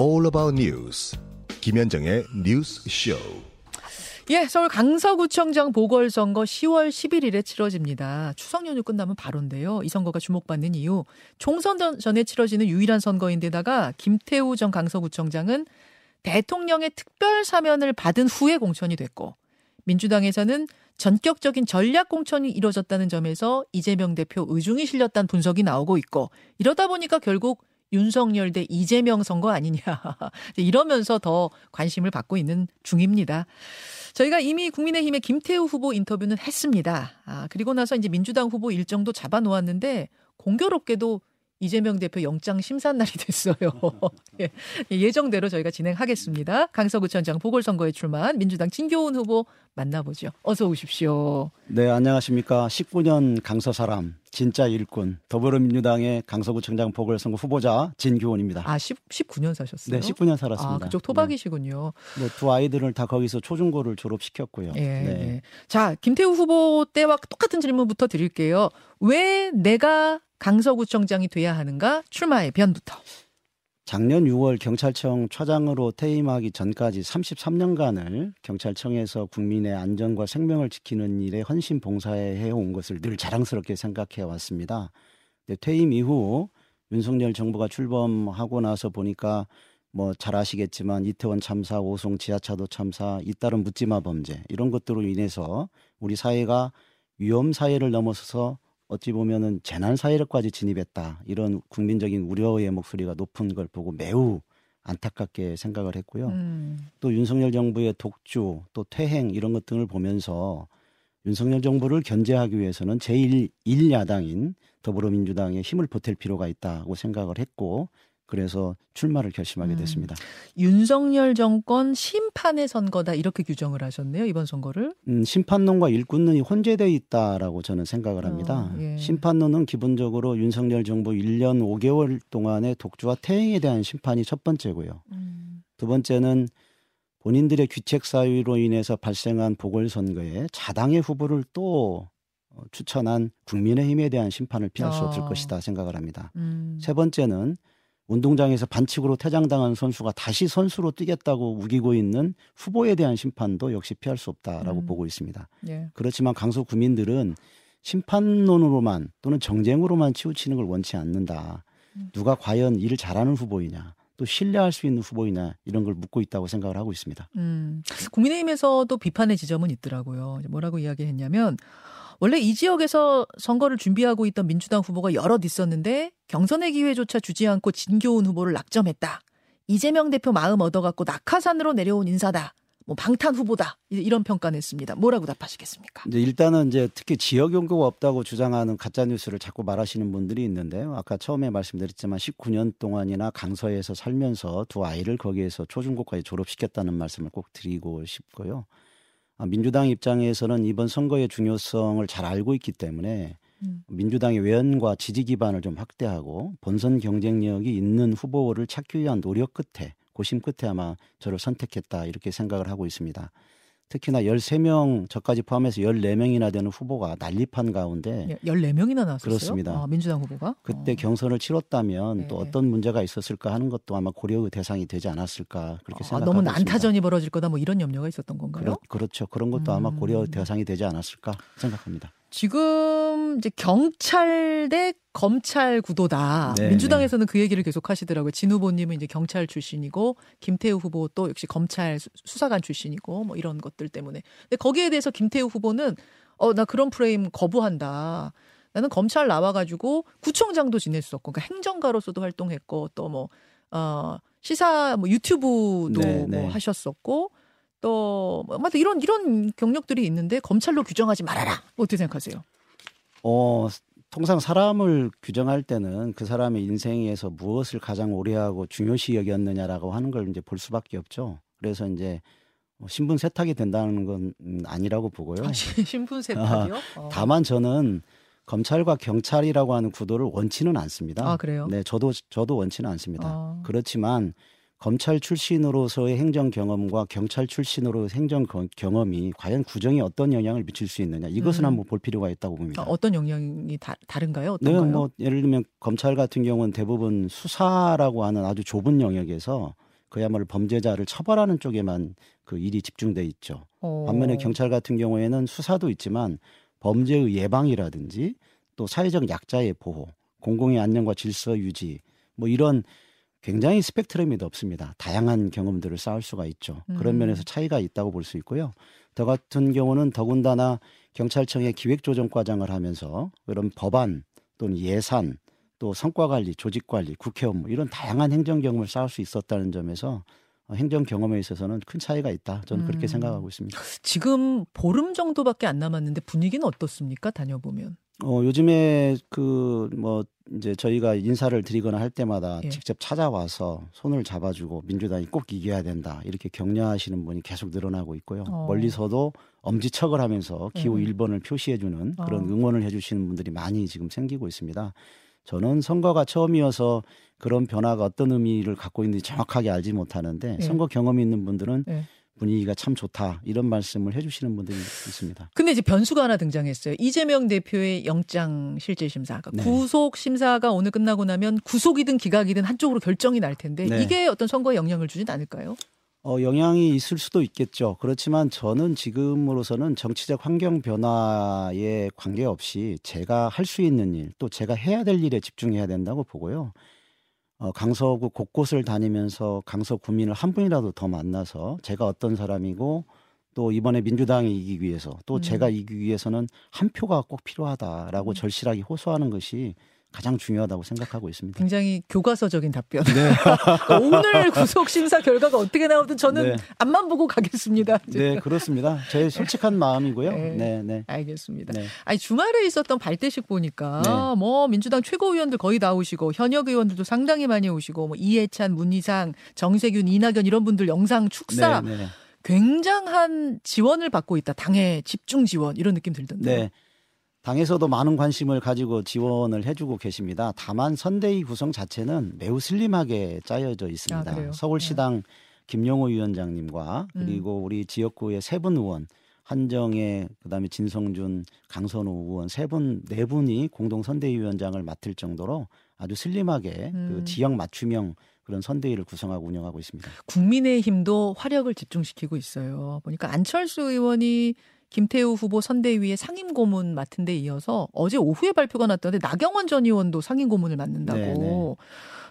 All About News 김현정의 뉴스 쇼. 예, 서울 강서구청장 보궐선거 10월 11일에 치러집니다. 추석 연휴 끝나면 바로인데요. 이 선거가 주목받는 이유 총선 전에 치러지는 유일한 선거인데다가 김태우 전 강서구청장은 대통령의 특별 사면을 받은 후에 공천이 됐고 민주당에서는 전격적인 전략 공천이 이뤄졌다는 점에서 이재명 대표 의중이 실렸다는 분석이 나오고 있고 이러다 보니까 결국 윤석열 대 이재명 선거 아니냐. 이러면서 더 관심을 받고 있는 중입니다. 저희가 이미 국민의힘의 김태우 후보 인터뷰는 했습니다. 아, 그리고 나서 이제 민주당 후보 일정도 잡아 놓았는데 공교롭게도 이재명 대표 영장 심사 날이 됐어요. 예, 예정대로 저희가 진행하겠습니다. 강서구청장 보궐선거에 출마한 민주당 진교훈 후보 만나보죠. 어서 오십시오. 네, 안녕하십니까. 19년 강서 사람, 진짜 일꾼, 더불어민주당의 강서구청장 보궐선거 후보자 진교훈입니다. 아, 10, 19년 사셨어요? 네, 19년 살았습니다. 아, 그쪽 토박이시군요. 네. 네, 두 아이들을 다 거기서 초중고를 졸업시켰고요. 예, 네. 네. 자, 김태우 후보 때와 똑같은 질문부터 드릴게요. 왜 내가 강서구청장이 돼야 하는가? 출마의 변부터. 작년 6월 경찰청 차장으로 퇴임하기 전까지 33년간을 경찰청에서 국민의 안전과 생명을 지키는 일에 헌신 봉사해 온 것을 늘 자랑스럽게 생각해 왔습니다. 퇴임 이후 윤석열 정부가 출범하고 나서 보니까 뭐 잘 아시겠지만 이태원 참사, 오송 지하차도 참사, 잇따른 묻지마 범죄 이런 것들로 인해서 우리 사회가 위험 사회를 넘어서서 어찌 보면은 재난 사회로까지 진입했다 이런 국민적인 우려의 목소리가 높은 걸 보고 매우 안타깝게 생각을 했고요. 음. 또 윤석열 정부의 독주 또 퇴행 이런 것 등을 보면서 윤석열 정부를 견제하기 위해서는 제1 1야당인 더불어민주당의 힘을 보탤 필요가 있다고 생각을 했고 그래서 출마를 결심하게 음. 됐습니다. 음. 윤석열 정권 심판의 선거다 이렇게 규정을 하셨네요 이번 선거를. 음, 심판론과 일꾼론이 혼재되어 있다라고 저는 생각을 합니다. 어, 예. 심판론은 기본적으로 윤석열 정부 1년 5개월 동안의 독주와 퇴행에 대한 심판이 첫 번째고요. 음. 두 번째는 본인들의 귀책 사유로 인해서 발생한 보궐선거에 자당의 후보를 또 어, 추천한 국민의힘에 대한 심판을 피할 수 없을 어. 것이다 생각을 합니다. 음. 세 번째는 운동장에서 반칙으로 퇴장당한 선수가 다시 선수로 뛰겠다고 우기고 있는 후보에 대한 심판도 역시 피할 수 없다라고 음. 보고 있습니다. 예. 그렇지만 강서 구민들은 심판론으로만 또는 정쟁으로만 치우치는 걸 원치 않는다. 음. 누가 과연 일을 잘하는 후보이냐, 또 신뢰할 수 있는 후보이냐 이런 걸 묻고 있다고 생각을 하고 있습니다. 음. 국민의힘에서도 비판의 지점은 있더라고요. 뭐라고 이야기했냐면 원래 이 지역에서 선거를 준비하고 있던 민주당 후보가 여럿 있었는데 경선의 기회조차 주지 않고 진교훈 후보를 낙점했다. 이재명 대표 마음 얻어갖고 낙하산으로 내려온 인사다. 뭐 방탄 후보다 이런 평가냈습니다. 뭐라고 답하시겠습니까? 이제 일단은 이제 특히 지역 연구가 없다고 주장하는 가짜 뉴스를 자꾸 말하시는 분들이 있는데요. 아까 처음에 말씀드렸지만 19년 동안이나 강서에서 살면서 두 아이를 거기에서 초중고까지 졸업시켰다는 말씀을 꼭 드리고 싶고요. 아, 민주당 입장에서는 이번 선거의 중요성을 잘 알고 있기 때문에 음. 민주당의 외연과 지지 기반을 좀 확대하고 본선 경쟁력이 있는 후보를 찾기 위한 노력 끝에 고심 끝에 아마 저를 선택했다 이렇게 생각을 하고 있습니다. 특히나 13명 저까지 포함해서 14명이나 되는 후보가 난립한 가운데 14명이나 나왔어요. 그렇습니다. 아, 민주당 후보가 그때 어. 경선을 치렀다면 네. 또 어떤 문제가 있었을까 하는 것도 아마 고려의 대상이 되지 않았을까 그렇게 아, 생각하고 너무 난타전이 벌어질 거다 뭐 이런 염려가 있었던 건가요? 그렇, 죠 그런 것도 음. 아마 고려의 대상이 되지 않았을까 생각합니다. 지금 이제 경찰 대 검찰 구도다. 네, 민주당에서는 네. 그 얘기를 계속 하시더라고요. 진 후보님은 이제 경찰 출신이고 김태우 후보 또 역시 검찰 수사관 출신이고 뭐 이런 것들 때문에. 근데 거기에 대해서 김태우 후보는 어 나 그런 프레임 거부한다. 나는 검찰 나와가지고 구청장도 지냈었고, 그러니까 행정가로서도 활동했고 또뭐 어, 시사 뭐 유튜브도 네, 뭐 네. 하셨었고 또, 뭐, 이런, 이런 경력들이 있는데 검찰로 규정하지 말아라. 어떻게 생각하세요? 어, 통상 사람을 규정할 때는 그 사람의 인생에서 무엇을 가장 오래 하고 중요시 여겼느냐라고 하는 걸 이제 볼 수밖에 없죠. 그래서 이제 뭐 신분 세탁이 된다는 건 아니라고 보고요. 아, 신분 세탁이요? 아, 다만 저는 검찰과 경찰이라고 하는 구도를 원치는 않습니다. 아, 그래요? 네, 저도 저도 원치는 않습니다. 아. 그렇지만 검찰 출신으로서의 행정 경험과 경찰 출신으로 행정 경험이 과연 구정에 어떤 영향을 미칠 수 있느냐 이것은 음. 한번 볼 필요가 있다고 봅니다. 아, 어떤 영향이 다, 다른가요? 어떤가요? 네, 뭐 예를 들면 검찰 같은 경우는 대부분 수사라고 하는 아주 좁은 영역에서 그야말로 범죄자를 처벌하는 쪽에만 그 일이 집중돼 있죠. 어. 반면에 경찰 같은 경우에는 수사도 있지만 범죄의 예방이라든지 또 사회적 약자의 보호, 공공의 안녕과 질서 유지 뭐 이런 굉장히 스펙트럼이 넓습니다. 다양한 경험들을 쌓을 수가 있죠. 그런 음. 면에서 차이가 있다고 볼 수 있고요. 저 같은 경우는 더군다나 경찰청의 기획조정과장을 하면서 그런 법안 또는 예산 또 성과관리, 조직관리, 국회 업무 이런 다양한 행정 경험을 쌓을 수 있었다는 점에서 어, 행정 경험에 있어서는 큰 차이가 있다. 저는 그렇게 음. 생각하고 있습니다. 지금 보름 정도밖에 안 남았는데 분위기는 어떻습니까? 다녀보면. 어, 요즘에 그 뭐 이제 저희가 인사를 드리거나 할 때마다 예. 직접 찾아와서 손을 잡아주고 민주당이 꼭 이겨야 된다 이렇게 격려하시는 분이 계속 늘어나고 있고요. 어. 멀리서도 엄지척을 하면서 기호 음. 1번을 표시해주는 그런 어. 응원을 해주시는 분들이 많이 지금 생기고 있습니다. 저는 선거가 처음이어서 그런 변화가 어떤 의미를 갖고 있는지 정확하게 알지 못하는데 예. 선거 경험이 있는 분들은 예. 분위기가 참 좋다 이런 말씀을 해주시는 분들이 있습니다. 근데 이제 변수가 하나 등장했어요. 이재명 대표의 영장 실질 심사가 네. 구속 심사가 오늘 끝나고 나면 구속이든 기각이든 한쪽으로 결정이 날 텐데 네. 이게 어떤 선거에 영향을 주진 않을까요? 어, 영향이 있을 수도 있겠죠. 그렇지만 저는 지금으로서는 정치적 환경 변화에 관계없이 제가 할 수 있는 일, 또 제가 해야 될 일에 집중해야 된다고 보고요. 어, 강서구 곳곳을 다니면서 강서 구민을 한 분이라도 더 만나서 제가 어떤 사람이고 또 이번에 민주당이 이기기 위해서 또 음. 제가 이기기 위해서는 한 표가 꼭 필요하다라고 음. 절실하게 호소하는 것이 가장 중요하다고 생각하고 있습니다. 굉장히 교과서적인 답변. 네. 오늘 구속 심사 결과가 어떻게 나오든 저는 네. 앞만 보고 가겠습니다. 네, 그렇습니다. 제 솔직한 마음이고요. 네. 네, 네. 알겠습니다. 네. 아니 주말에 있었던 발대식 보니까 네. 뭐 민주당 최고위원들 거의 나오시고 현역 의원들도 상당히 많이 오시고 뭐 이해찬, 문희상, 정세균, 이낙연 이런 분들 영상 축사 네, 네. 굉장한 지원을 받고 있다. 당의 집중 지원 이런 느낌 들던데. 네. 당에서도 많은 관심을 가지고 지원을 해주고 계십니다. 다만 선대위 구성 자체는 매우 슬림하게 짜여져 아, 있습니다. 그래요? 서울시당 김용호 위원장님과 음. 그리고 우리 지역구의 세 분 의원 한정혜 그다음에 진성준 강선우 의원 세 분 네 분이 공동 선대위원장을 맡을 정도로 아주 슬림하게 음. 그 지역 맞춤형 그런 선대위를 구성하고 운영하고 있습니다. 국민의힘도 화력을 집중시키고 있어요. 보니까 안철수 의원이 김태우 후보 선대위의 상임 고문 맡은 데 이어서 어제 오후에 발표가 났던데 나경원 전 의원도 상임 고문을 맡는다고. 네네.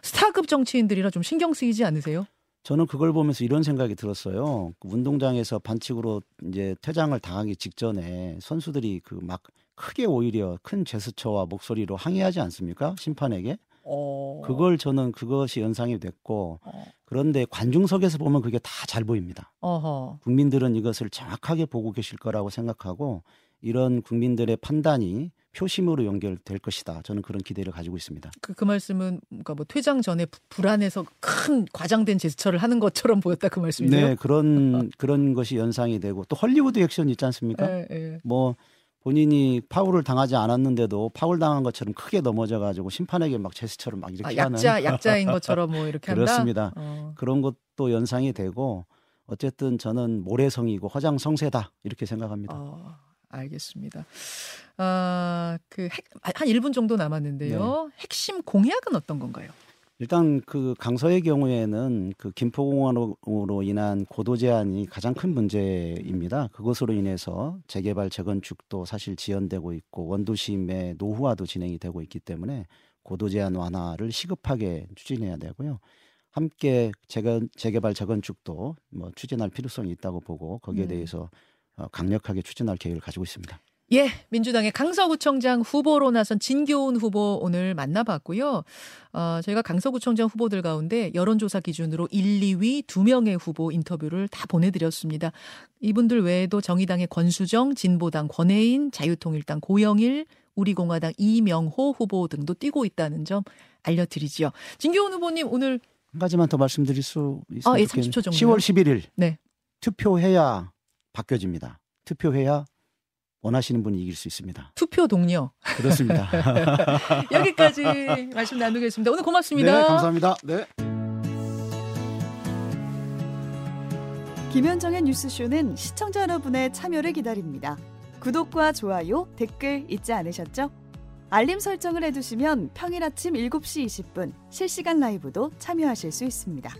스타급 정치인들이라 좀 신경 쓰이지 않으세요? 저는 그걸 보면서 이런 생각이 들었어요. 그 운동장에서 반칙으로 이제 퇴장을 당하기 직전에 선수들이 그 막 크게 오히려 큰 제스처와 목소리로 항의하지 않습니까? 심판에게. 어. 그걸 저는 그것이 연상이 됐고 어. 그런데 관중석에서 보면 그게 다 잘 보입니다. 어허. 국민들은 이것을 정확하게 보고 계실 거라고 생각하고 이런 국민들의 판단이 표심으로 연결될 것이다. 저는 그런 기대를 가지고 있습니다. 그, 그 말씀은 뭔가 뭐 퇴장 전에 부- 불안해서 큰 과장된 제스처를 하는 것처럼 보였다 그 말씀이세요? 네, 그런 그런 것이 연상이 되고 또 헐리우드 액션 있지 않습니까? 예, 예. 뭐 본인이 파울을 당하지 않았는데도 파울 당한 것처럼 크게 넘어져 가지고 심판에게 막 제스처를 막 이렇게 아, 하는 약자 약자인 것처럼 뭐 이렇게 한다. 그렇습니다. 어. 그런 것도 연상이 되고 어쨌든 저는 모래성이고 허장성세다 이렇게 생각합니다. 어, 알겠습니다. 아, 그 핵, 한 1분 정도 남았는데요. 핵심 공약은 어떤 건가요? 일단 그 강서의 경우에는 그 김포공원으로 인한 고도 제한이 가장 큰 문제입니다. 그것으로 인해서 재개발 재건축도 사실 지연되고 있고 원도심의 노후화도 진행이 되고 있기 때문에 고도 제한 완화를 시급하게 추진해야 되고요. 함께 재건, 재개발 재건축도 뭐 추진할 필요성이 있다고 보고 거기에 음. 대해서 어, 강력하게 추진할 계획을 가지고 있습니다. 예, 민주당의 강서구청장 후보로 나선 진교훈 후보 오늘 만나봤고요. 어, 저희가 강서구청장 후보들 가운데 여론조사 기준으로 1, 2위 두 명의 후보 인터뷰를 다 보내드렸습니다. 이분들 외에도 정의당의 권수정, 진보당 권혜인, 자유통일당 고영일, 우리공화당 이명호 후보 등도 뛰고 있다는 점 알려드리지요. 진교훈 후보님 오늘 한 가지만 더 말씀드릴 수 있어요? 아, 예, 30초 정도요. 10월 11일 네. 투표해야 바뀌어집니다. 투표해야 원하시는 분이 이길 수 있습니다. 투표 동료 그렇습니다. 여기까지 말씀 나누겠습니다. 오늘 고맙습니다. 네, 감사합니다. 네. 김현정의 뉴스쇼는 시청자 여러분의 참여를 기다립니다. 구독과 좋아요, 댓글 잊지 않으셨죠? 알림 설정을 해두시면 평일 아침 7시 20분 실시간 라이브도 참여하실 수 있습니다.